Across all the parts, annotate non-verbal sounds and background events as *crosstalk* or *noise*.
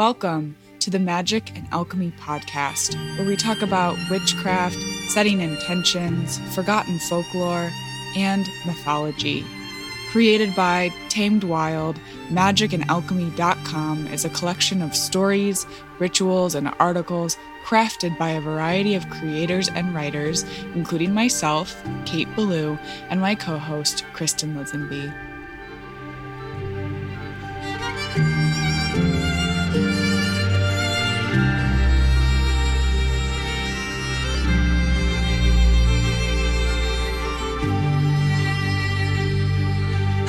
Welcome to the Magick and Alchemy podcast, where we talk about witchcraft, setting intentions, forgotten folklore, and mythology. Created by Tamed Wild, magickandalchemy.com is a collection of stories, rituals, and articles crafted by a variety of creators and writers, including myself, Kate Belew, and my co host, Kristin Lisenby.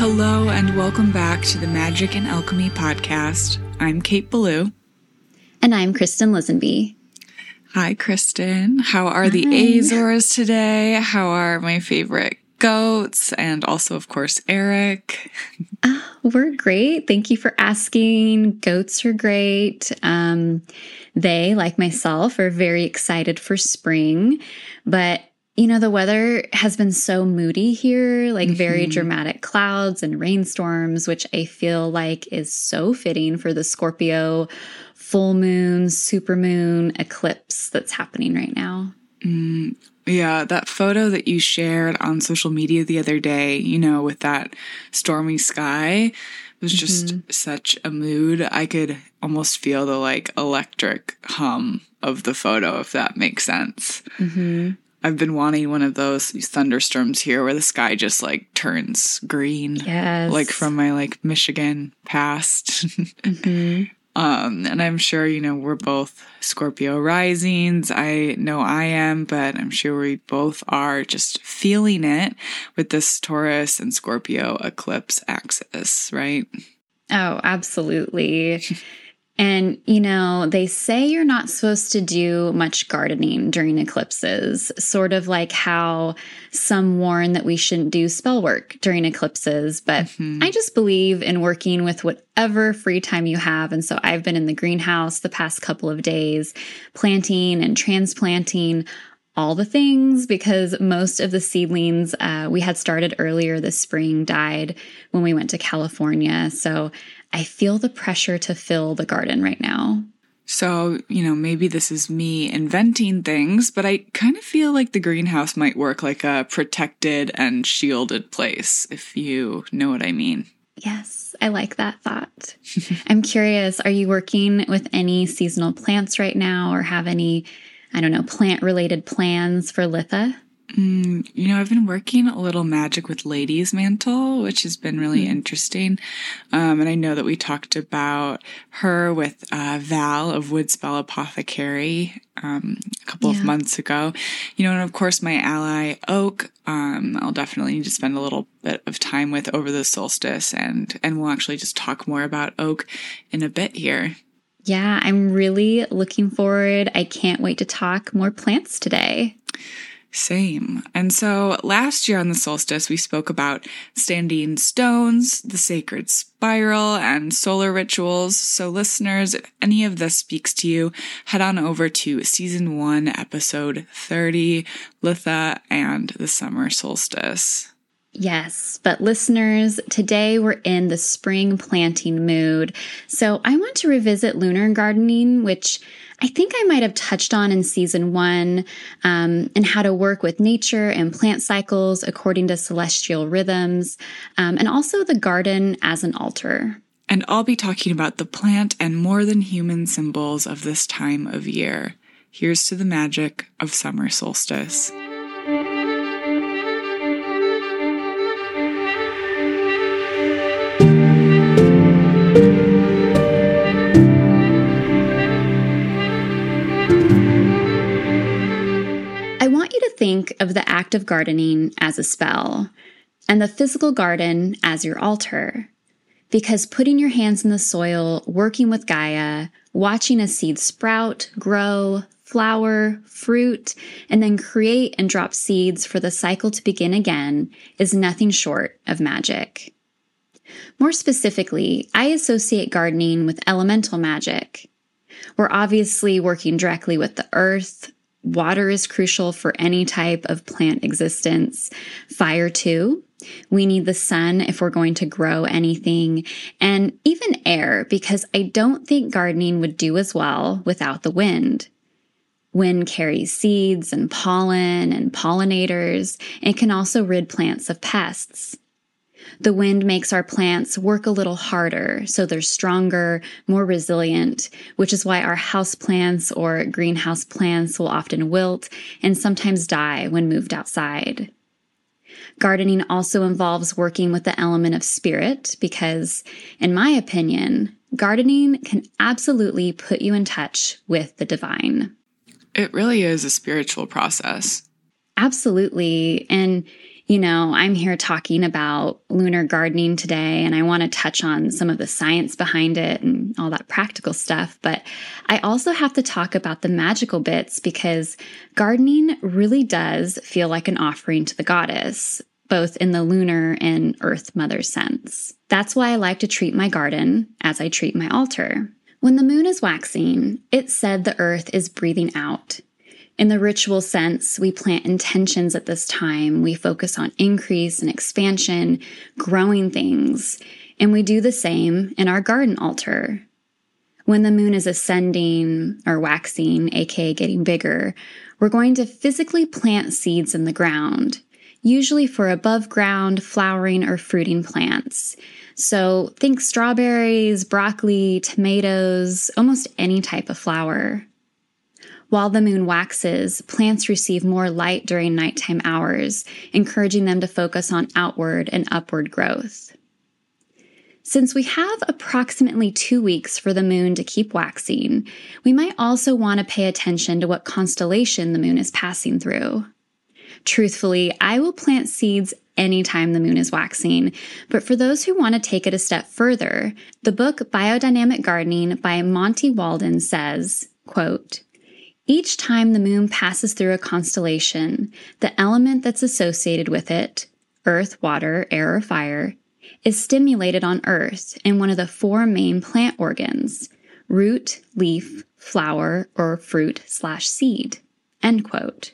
Hello, and welcome back to the Magick and Alchemy podcast. I'm Kate Belew. And I'm Kristin Lisenby. Hi, Kristin. How are Hi. the Azores today? How are my favorite goats? And also, of course, Eric. Uh, we're great. Thank you for asking. Goats are great. Um, they, like myself, are very excited for spring, but you know, the weather has been so moody here, like mm-hmm. very dramatic clouds and rainstorms, which I feel like is so fitting for the Scorpio full moon, super moon eclipse that's happening right now. Mm, yeah, that photo that you shared on social media the other day, you know, with that stormy sky was just mm-hmm. such a mood. I could almost feel the like electric hum of the photo, if that makes sense. Mm-hmm. I've been wanting one of those thunderstorms here where the sky just like turns green. Yes. Like from my like Michigan past. *laughs* mm-hmm. Um, and I'm sure, you know, we're both Scorpio risings. I know I am, but I'm sure we both are just feeling it with this Taurus and Scorpio eclipse axis, right? Oh, absolutely. *laughs* And, you know, they say you're not supposed to do much gardening during eclipses, sort of like how some warn that we shouldn't do spell work during eclipses. But mm-hmm. I just believe in working with whatever free time you have. And so I've been in the greenhouse the past couple of days, planting and transplanting all the things because most of the seedlings uh, we had started earlier this spring died when we went to California. So I feel the pressure to fill the garden right now. So, you know, maybe this is me inventing things, but I kind of feel like the greenhouse might work like a protected and shielded place, if you know what I mean. Yes, I like that thought. *laughs* I'm curious, are you working with any seasonal plants right now or have any, I don't know, plant related plans for Litha? Mm, you know, I've been working a little magic with Lady's Mantle, which has been really mm interesting. Um, and I know that we talked about her with uh, Val of Woodspell Apothecary um, a couple yeah. of months ago. You know, and of course, my ally Oak, um, I'll definitely need to spend a little bit of time with over the solstice, and and we'll actually just talk more about Oak in a bit here. Yeah, I'm really looking forward. I can't wait to talk more plants today. Same. And so last year on the solstice, we spoke about standing stones, the sacred spiral, and solar rituals. So listeners, if any of this speaks to you, head on over to season one, episode 30, Litha and the summer solstice. Yes, but listeners, today we're in the spring planting mood. So I want to revisit lunar gardening, which I think I might have touched on in season one, um, and how to work with nature and plant cycles according to celestial rhythms, um, and also the garden as an altar. And I'll be talking about the plant and more than human symbols of this time of year. Here's to the magic of summer solstice. Act of gardening as a spell and the physical garden as your altar. Because putting your hands in the soil, working with Gaia, watching a seed sprout, grow, flower, fruit, and then create and drop seeds for the cycle to begin again is nothing short of magic. More specifically, I associate gardening with elemental magic. We're obviously working directly with the earth, Water is crucial for any type of plant existence. Fire, too. We need the sun if we're going to grow anything, and even air, because I don't think gardening would do as well without the wind. Wind carries seeds and pollen and pollinators, and can also rid plants of pests. The wind makes our plants work a little harder, so they're stronger, more resilient, which is why our house plants or greenhouse plants will often wilt and sometimes die when moved outside. Gardening also involves working with the element of spirit because, in my opinion, gardening can absolutely put you in touch with the divine. It really is a spiritual process. Absolutely. And you know, I'm here talking about lunar gardening today, and I want to touch on some of the science behind it and all that practical stuff. But I also have to talk about the magical bits because gardening really does feel like an offering to the goddess, both in the lunar and earth mother sense. That's why I like to treat my garden as I treat my altar. When the moon is waxing, it's said the earth is breathing out. In the ritual sense, we plant intentions at this time. We focus on increase and expansion, growing things, and we do the same in our garden altar. When the moon is ascending or waxing, aka getting bigger, we're going to physically plant seeds in the ground, usually for above ground flowering or fruiting plants. So think strawberries, broccoli, tomatoes, almost any type of flower. While the moon waxes, plants receive more light during nighttime hours, encouraging them to focus on outward and upward growth. Since we have approximately two weeks for the moon to keep waxing, we might also want to pay attention to what constellation the moon is passing through. Truthfully, I will plant seeds anytime the moon is waxing, but for those who want to take it a step further, the book Biodynamic Gardening by Monty Waldin says, quote, each time the moon passes through a constellation, the element that's associated with it, earth, water, air, or fire, is stimulated on earth in one of the four main plant organs root, leaf, flower, or fruit slash seed. End quote.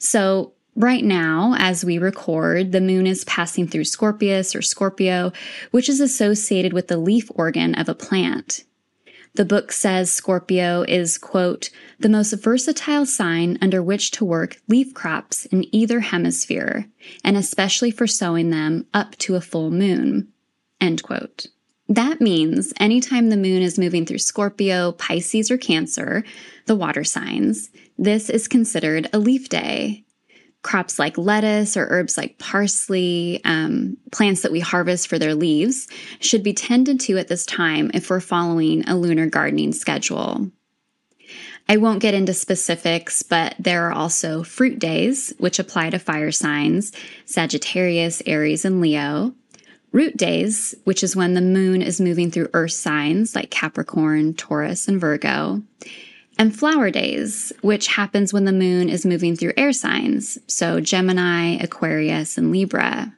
So, right now, as we record, the moon is passing through Scorpius or Scorpio, which is associated with the leaf organ of a plant. The book says Scorpio is, quote, the most versatile sign under which to work leaf crops in either hemisphere, and especially for sowing them up to a full moon, end quote. That means anytime the moon is moving through Scorpio, Pisces, or Cancer, the water signs, this is considered a leaf day crops like lettuce or herbs like parsley, um, plants that we harvest for their leaves, should be tended to at this time if we're following a lunar gardening schedule. I won't get into specifics, but there are also fruit days, which apply to fire signs Sagittarius, Aries, and Leo. Root days, which is when the moon is moving through earth signs like Capricorn, Taurus, and Virgo and flower days, which happens when the moon is moving through air signs, so Gemini, Aquarius, and Libra.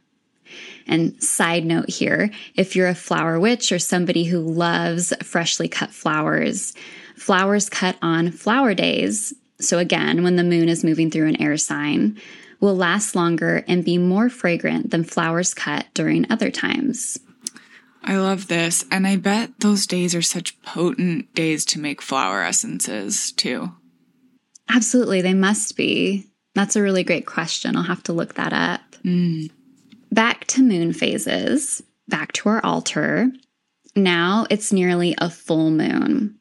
And side note here if you're a flower witch or somebody who loves freshly cut flowers, flowers cut on flower days, so again, when the moon is moving through an air sign, will last longer and be more fragrant than flowers cut during other times. I love this. And I bet those days are such potent days to make flower essences too. Absolutely. They must be. That's a really great question. I'll have to look that up. Mm. Back to moon phases, back to our altar. Now it's nearly a full moon.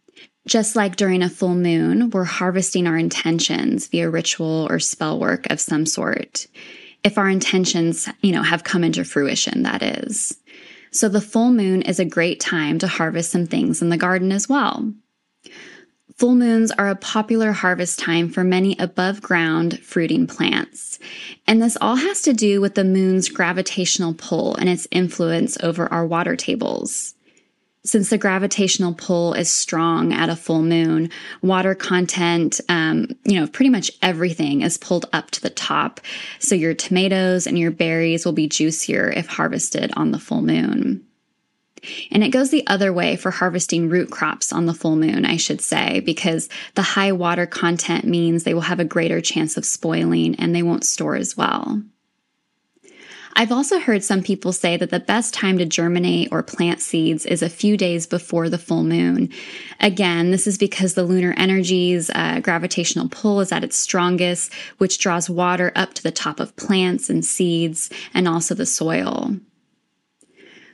Just like during a full moon, we're harvesting our intentions via ritual or spell work of some sort. If our intentions, you know, have come into fruition, that is. So the full moon is a great time to harvest some things in the garden as well. Full moons are a popular harvest time for many above ground fruiting plants. And this all has to do with the moon's gravitational pull and its influence over our water tables. Since the gravitational pull is strong at a full moon, water content, um, you know, pretty much everything is pulled up to the top. So your tomatoes and your berries will be juicier if harvested on the full moon. And it goes the other way for harvesting root crops on the full moon, I should say, because the high water content means they will have a greater chance of spoiling and they won't store as well. I've also heard some people say that the best time to germinate or plant seeds is a few days before the full moon. Again, this is because the lunar energy's uh, gravitational pull is at its strongest, which draws water up to the top of plants and seeds and also the soil.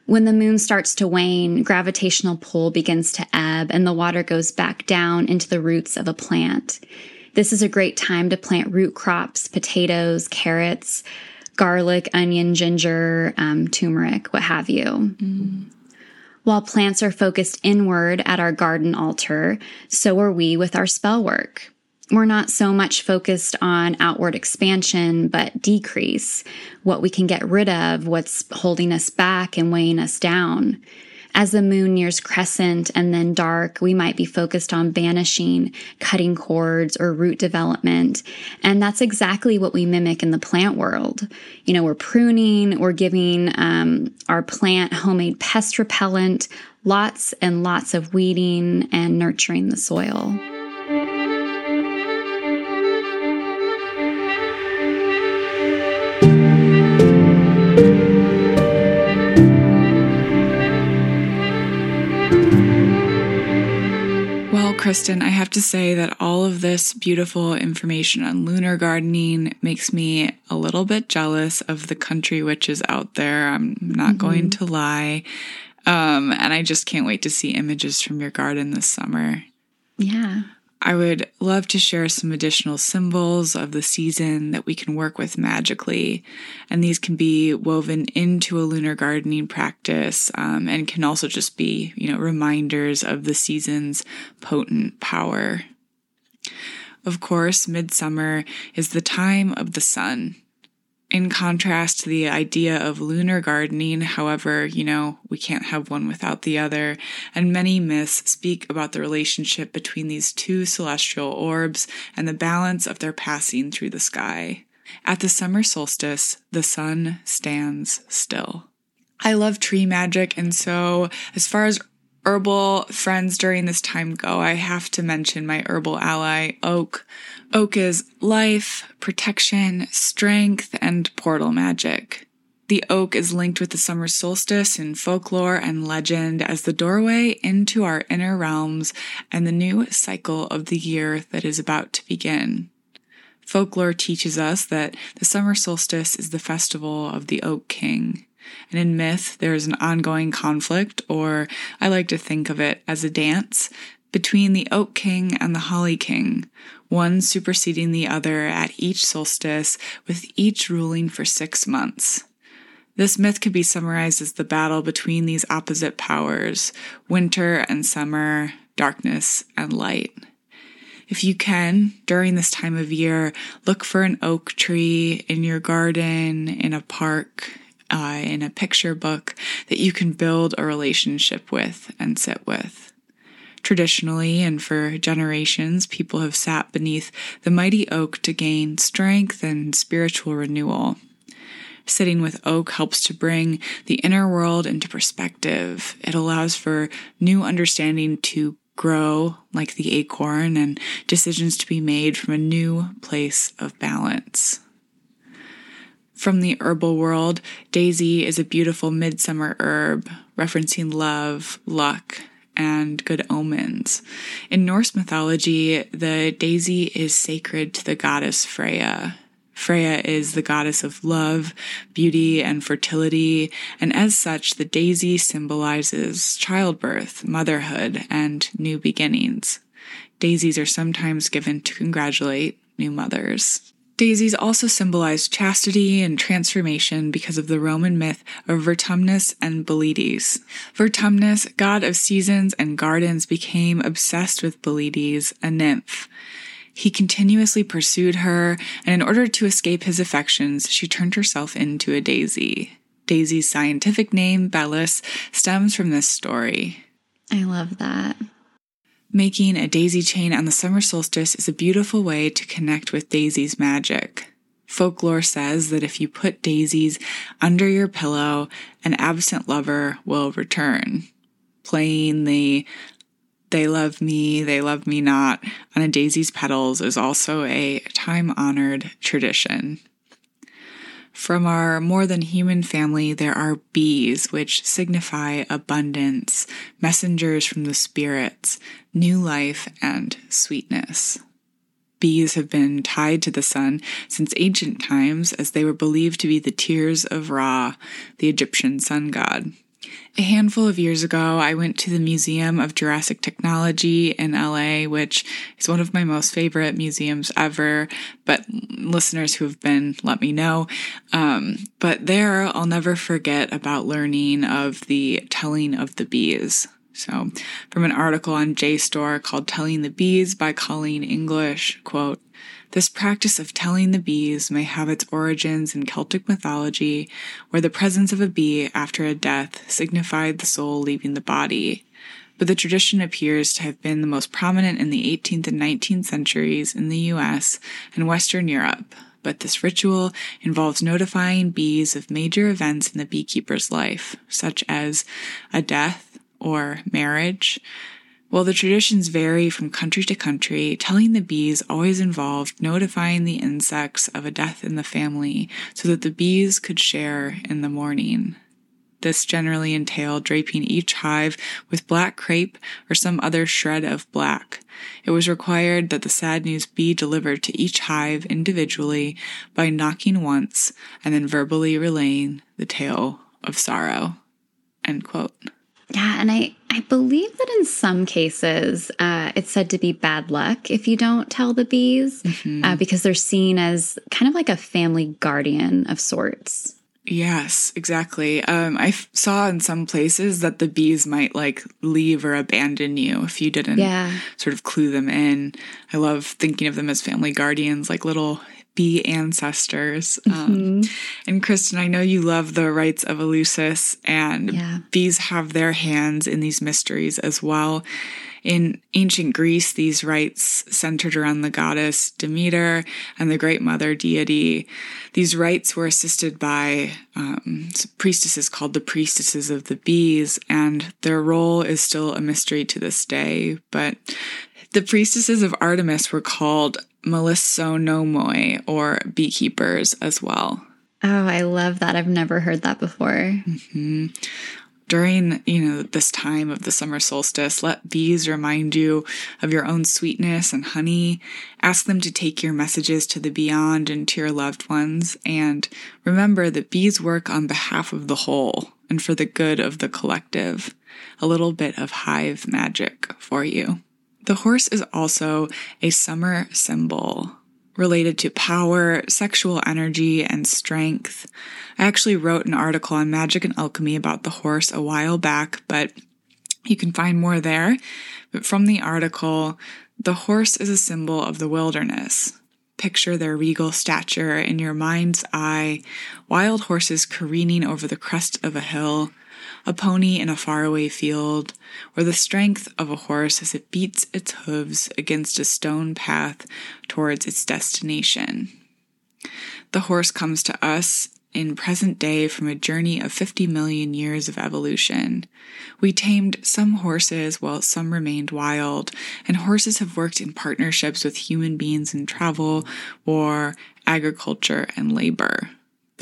When the moon starts to wane, gravitational pull begins to ebb and the water goes back down into the roots of a plant. This is a great time to plant root crops, potatoes, carrots, garlic, onion, ginger, um, turmeric, what have you. Mm. While plants are focused inward at our garden altar, so are we with our spell work. We're not so much focused on outward expansion, but decrease, what we can get rid of, what's holding us back and weighing us down. As the moon nears crescent and then dark, we might be focused on banishing, cutting cords, or root development. And that's exactly what we mimic in the plant world. You know, we're pruning, we're giving um, our plant homemade pest repellent, lots and lots of weeding and nurturing the soil. Kristin, I have to say that all of this beautiful information on lunar gardening makes me a little bit jealous of the country witches out there. I'm not mm-hmm. going to lie. Um, and I just can't wait to see images from your garden this summer. Yeah. I would love to share some additional symbols of the season that we can work with magically. And these can be woven into a lunar gardening practice um, and can also just be, you know, reminders of the season's potent power. Of course, midsummer is the time of the sun in contrast to the idea of lunar gardening, however, you know, we can't have one without the other, and many myths speak about the relationship between these two celestial orbs and the balance of their passing through the sky. At the summer solstice, the sun stands still. I love tree magic, and so as far as herbal friends during this time go, I have to mention my herbal ally, oak. Oak is life, protection, strength, and portal magic. The oak is linked with the summer solstice in folklore and legend as the doorway into our inner realms and the new cycle of the year that is about to begin. Folklore teaches us that the summer solstice is the festival of the Oak King. And in myth, there is an ongoing conflict, or I like to think of it as a dance, between the Oak King and the Holly King, one superseding the other at each solstice, with each ruling for six months. This myth could be summarized as the battle between these opposite powers winter and summer, darkness and light. If you can, during this time of year, look for an oak tree in your garden, in a park, uh, in a picture book that you can build a relationship with and sit with. Traditionally, and for generations, people have sat beneath the mighty oak to gain strength and spiritual renewal. Sitting with oak helps to bring the inner world into perspective. It allows for new understanding to grow like the acorn and decisions to be made from a new place of balance. From the herbal world, daisy is a beautiful midsummer herb referencing love, luck, and good omens. In Norse mythology, the daisy is sacred to the goddess Freya. Freya is the goddess of love, beauty, and fertility, and as such, the daisy symbolizes childbirth, motherhood, and new beginnings. Daisies are sometimes given to congratulate new mothers. Daisies also symbolize chastity and transformation because of the Roman myth of Vertumnus and Belides. Vertumnus, god of seasons and gardens, became obsessed with Belides, a nymph. He continuously pursued her, and in order to escape his affections, she turned herself into a daisy. Daisy's scientific name, Bellis, stems from this story. I love that. Making a daisy chain on the summer solstice is a beautiful way to connect with Daisy's magic. Folklore says that if you put daisies under your pillow, an absent lover will return. Playing the they love me, they love me not on a daisy's petals is also a time honored tradition. From our more than human family, there are bees, which signify abundance, messengers from the spirits, new life, and sweetness. Bees have been tied to the sun since ancient times as they were believed to be the tears of Ra, the Egyptian sun god. A handful of years ago, I went to the Museum of Jurassic Technology in LA, which is one of my most favorite museums ever. But listeners who have been, let me know. Um, but there, I'll never forget about learning of the telling of the bees. So, from an article on JSTOR called Telling the Bees by Colleen English, quote, this practice of telling the bees may have its origins in Celtic mythology, where the presence of a bee after a death signified the soul leaving the body. But the tradition appears to have been the most prominent in the 18th and 19th centuries in the US and Western Europe. But this ritual involves notifying bees of major events in the beekeeper's life, such as a death or marriage, while the traditions vary from country to country, telling the bees always involved notifying the insects of a death in the family so that the bees could share in the mourning. This generally entailed draping each hive with black crepe or some other shred of black. It was required that the sad news be delivered to each hive individually by knocking once and then verbally relaying the tale of sorrow. End quote. Yeah, and I I believe that in some cases uh, it's said to be bad luck if you don't tell the bees mm-hmm. uh, because they're seen as kind of like a family guardian of sorts. Yes, exactly. Um, I f- saw in some places that the bees might like leave or abandon you if you didn't yeah. sort of clue them in. I love thinking of them as family guardians, like little bee ancestors. Um, mm-hmm. And Kristin, I know you love the rites of Eleusis, and yeah. bees have their hands in these mysteries as well. In ancient Greece, these rites centered around the goddess Demeter and the great mother deity. These rites were assisted by um, priestesses called the priestesses of the bees, and their role is still a mystery to this day. But the priestesses of Artemis were called Melissonomoi or beekeepers as well. Oh, I love that. I've never heard that before. Mm-hmm. During, you know, this time of the summer solstice, let bees remind you of your own sweetness and honey. Ask them to take your messages to the beyond and to your loved ones. And remember that bees work on behalf of the whole and for the good of the collective. A little bit of hive magic for you. The horse is also a summer symbol related to power, sexual energy, and strength. I actually wrote an article on magic and alchemy about the horse a while back, but you can find more there. But from the article, the horse is a symbol of the wilderness. Picture their regal stature in your mind's eye, wild horses careening over the crest of a hill, a pony in a faraway field, or the strength of a horse as it beats its hooves against a stone path towards its destination. The horse comes to us in present day from a journey of 50 million years of evolution. We tamed some horses while some remained wild, and horses have worked in partnerships with human beings in travel, war, agriculture, and labor.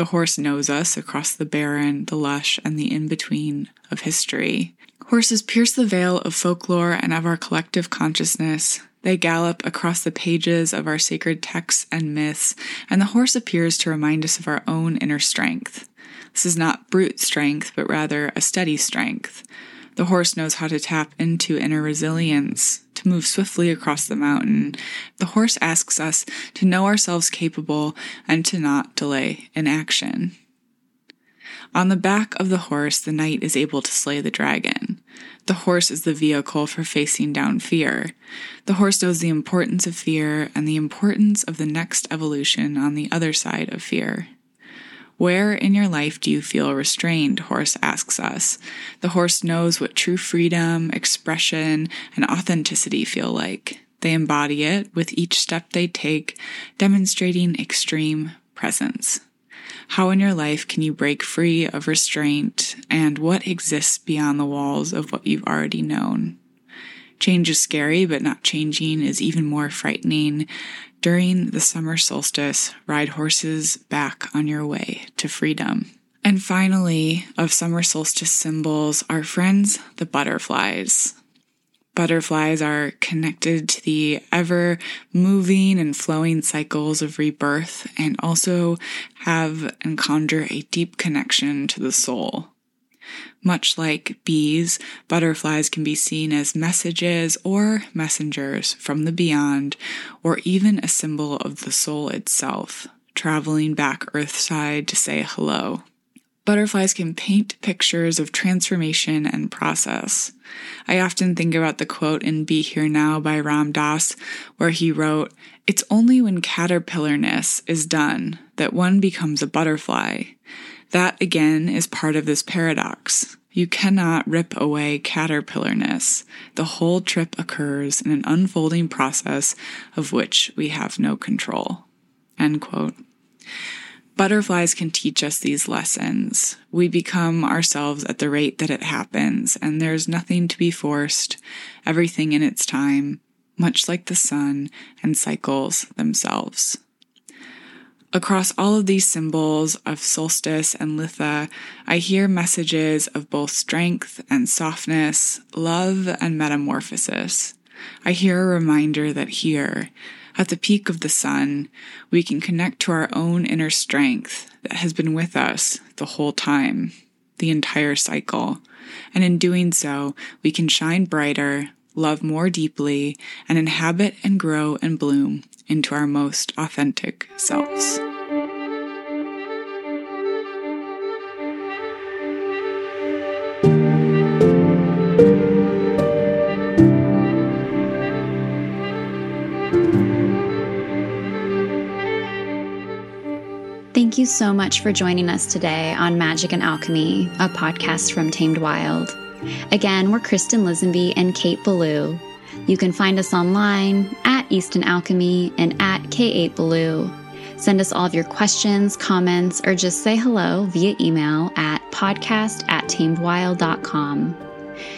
The horse knows us across the barren, the lush, and the in between of history. Horses pierce the veil of folklore and of our collective consciousness. They gallop across the pages of our sacred texts and myths, and the horse appears to remind us of our own inner strength. This is not brute strength, but rather a steady strength. The horse knows how to tap into inner resilience, to move swiftly across the mountain. The horse asks us to know ourselves capable and to not delay in action. On the back of the horse, the knight is able to slay the dragon. The horse is the vehicle for facing down fear. The horse knows the importance of fear and the importance of the next evolution on the other side of fear. Where in your life do you feel restrained? Horse asks us. The horse knows what true freedom, expression, and authenticity feel like. They embody it with each step they take, demonstrating extreme presence. How in your life can you break free of restraint and what exists beyond the walls of what you've already known? Change is scary, but not changing is even more frightening. During the summer solstice, ride horses back on your way to freedom. And finally, of summer solstice symbols, our friends, the butterflies. Butterflies are connected to the ever moving and flowing cycles of rebirth and also have and conjure a deep connection to the soul. Much like bees, butterflies can be seen as messages or messengers from the beyond, or even a symbol of the soul itself, traveling back earthside to say hello. Butterflies can paint pictures of transformation and process. I often think about the quote in Be Here Now by Ram Dass, where he wrote, It's only when caterpillarness is done that one becomes a butterfly. That again is part of this paradox. You cannot rip away caterpillarness. The whole trip occurs in an unfolding process of which we have no control. End quote. Butterflies can teach us these lessons. We become ourselves at the rate that it happens, and there's nothing to be forced, everything in its time, much like the sun and cycles themselves. Across all of these symbols of solstice and litha, I hear messages of both strength and softness, love and metamorphosis. I hear a reminder that here, at the peak of the sun, we can connect to our own inner strength that has been with us the whole time, the entire cycle. And in doing so, we can shine brighter, love more deeply, and inhabit and grow and bloom into our most authentic selves. Thank you so much for joining us today on Magick and Alchemy, a podcast from Tamed Wild. Again, we're Kristin Lisenby and Kate Belew. You can find us online at Easton Alchemy and at K8 Belew. Send us all of your questions, comments, or just say hello via email at podcast at tamedwild.com.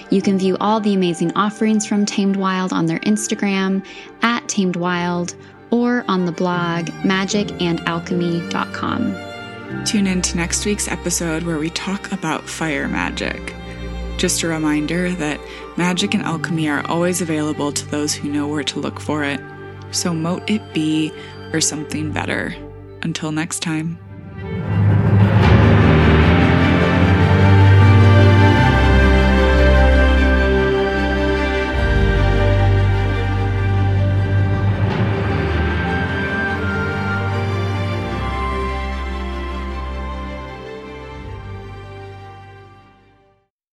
You can view all the amazing offerings from Tamed Wild on their Instagram at Tamed Wild or on the blog magickandalchemy.com. Tune in to next week's episode where we talk about fire magic. Just a reminder that magic and alchemy are always available to those who know where to look for it. So mote it be or something better. Until next time.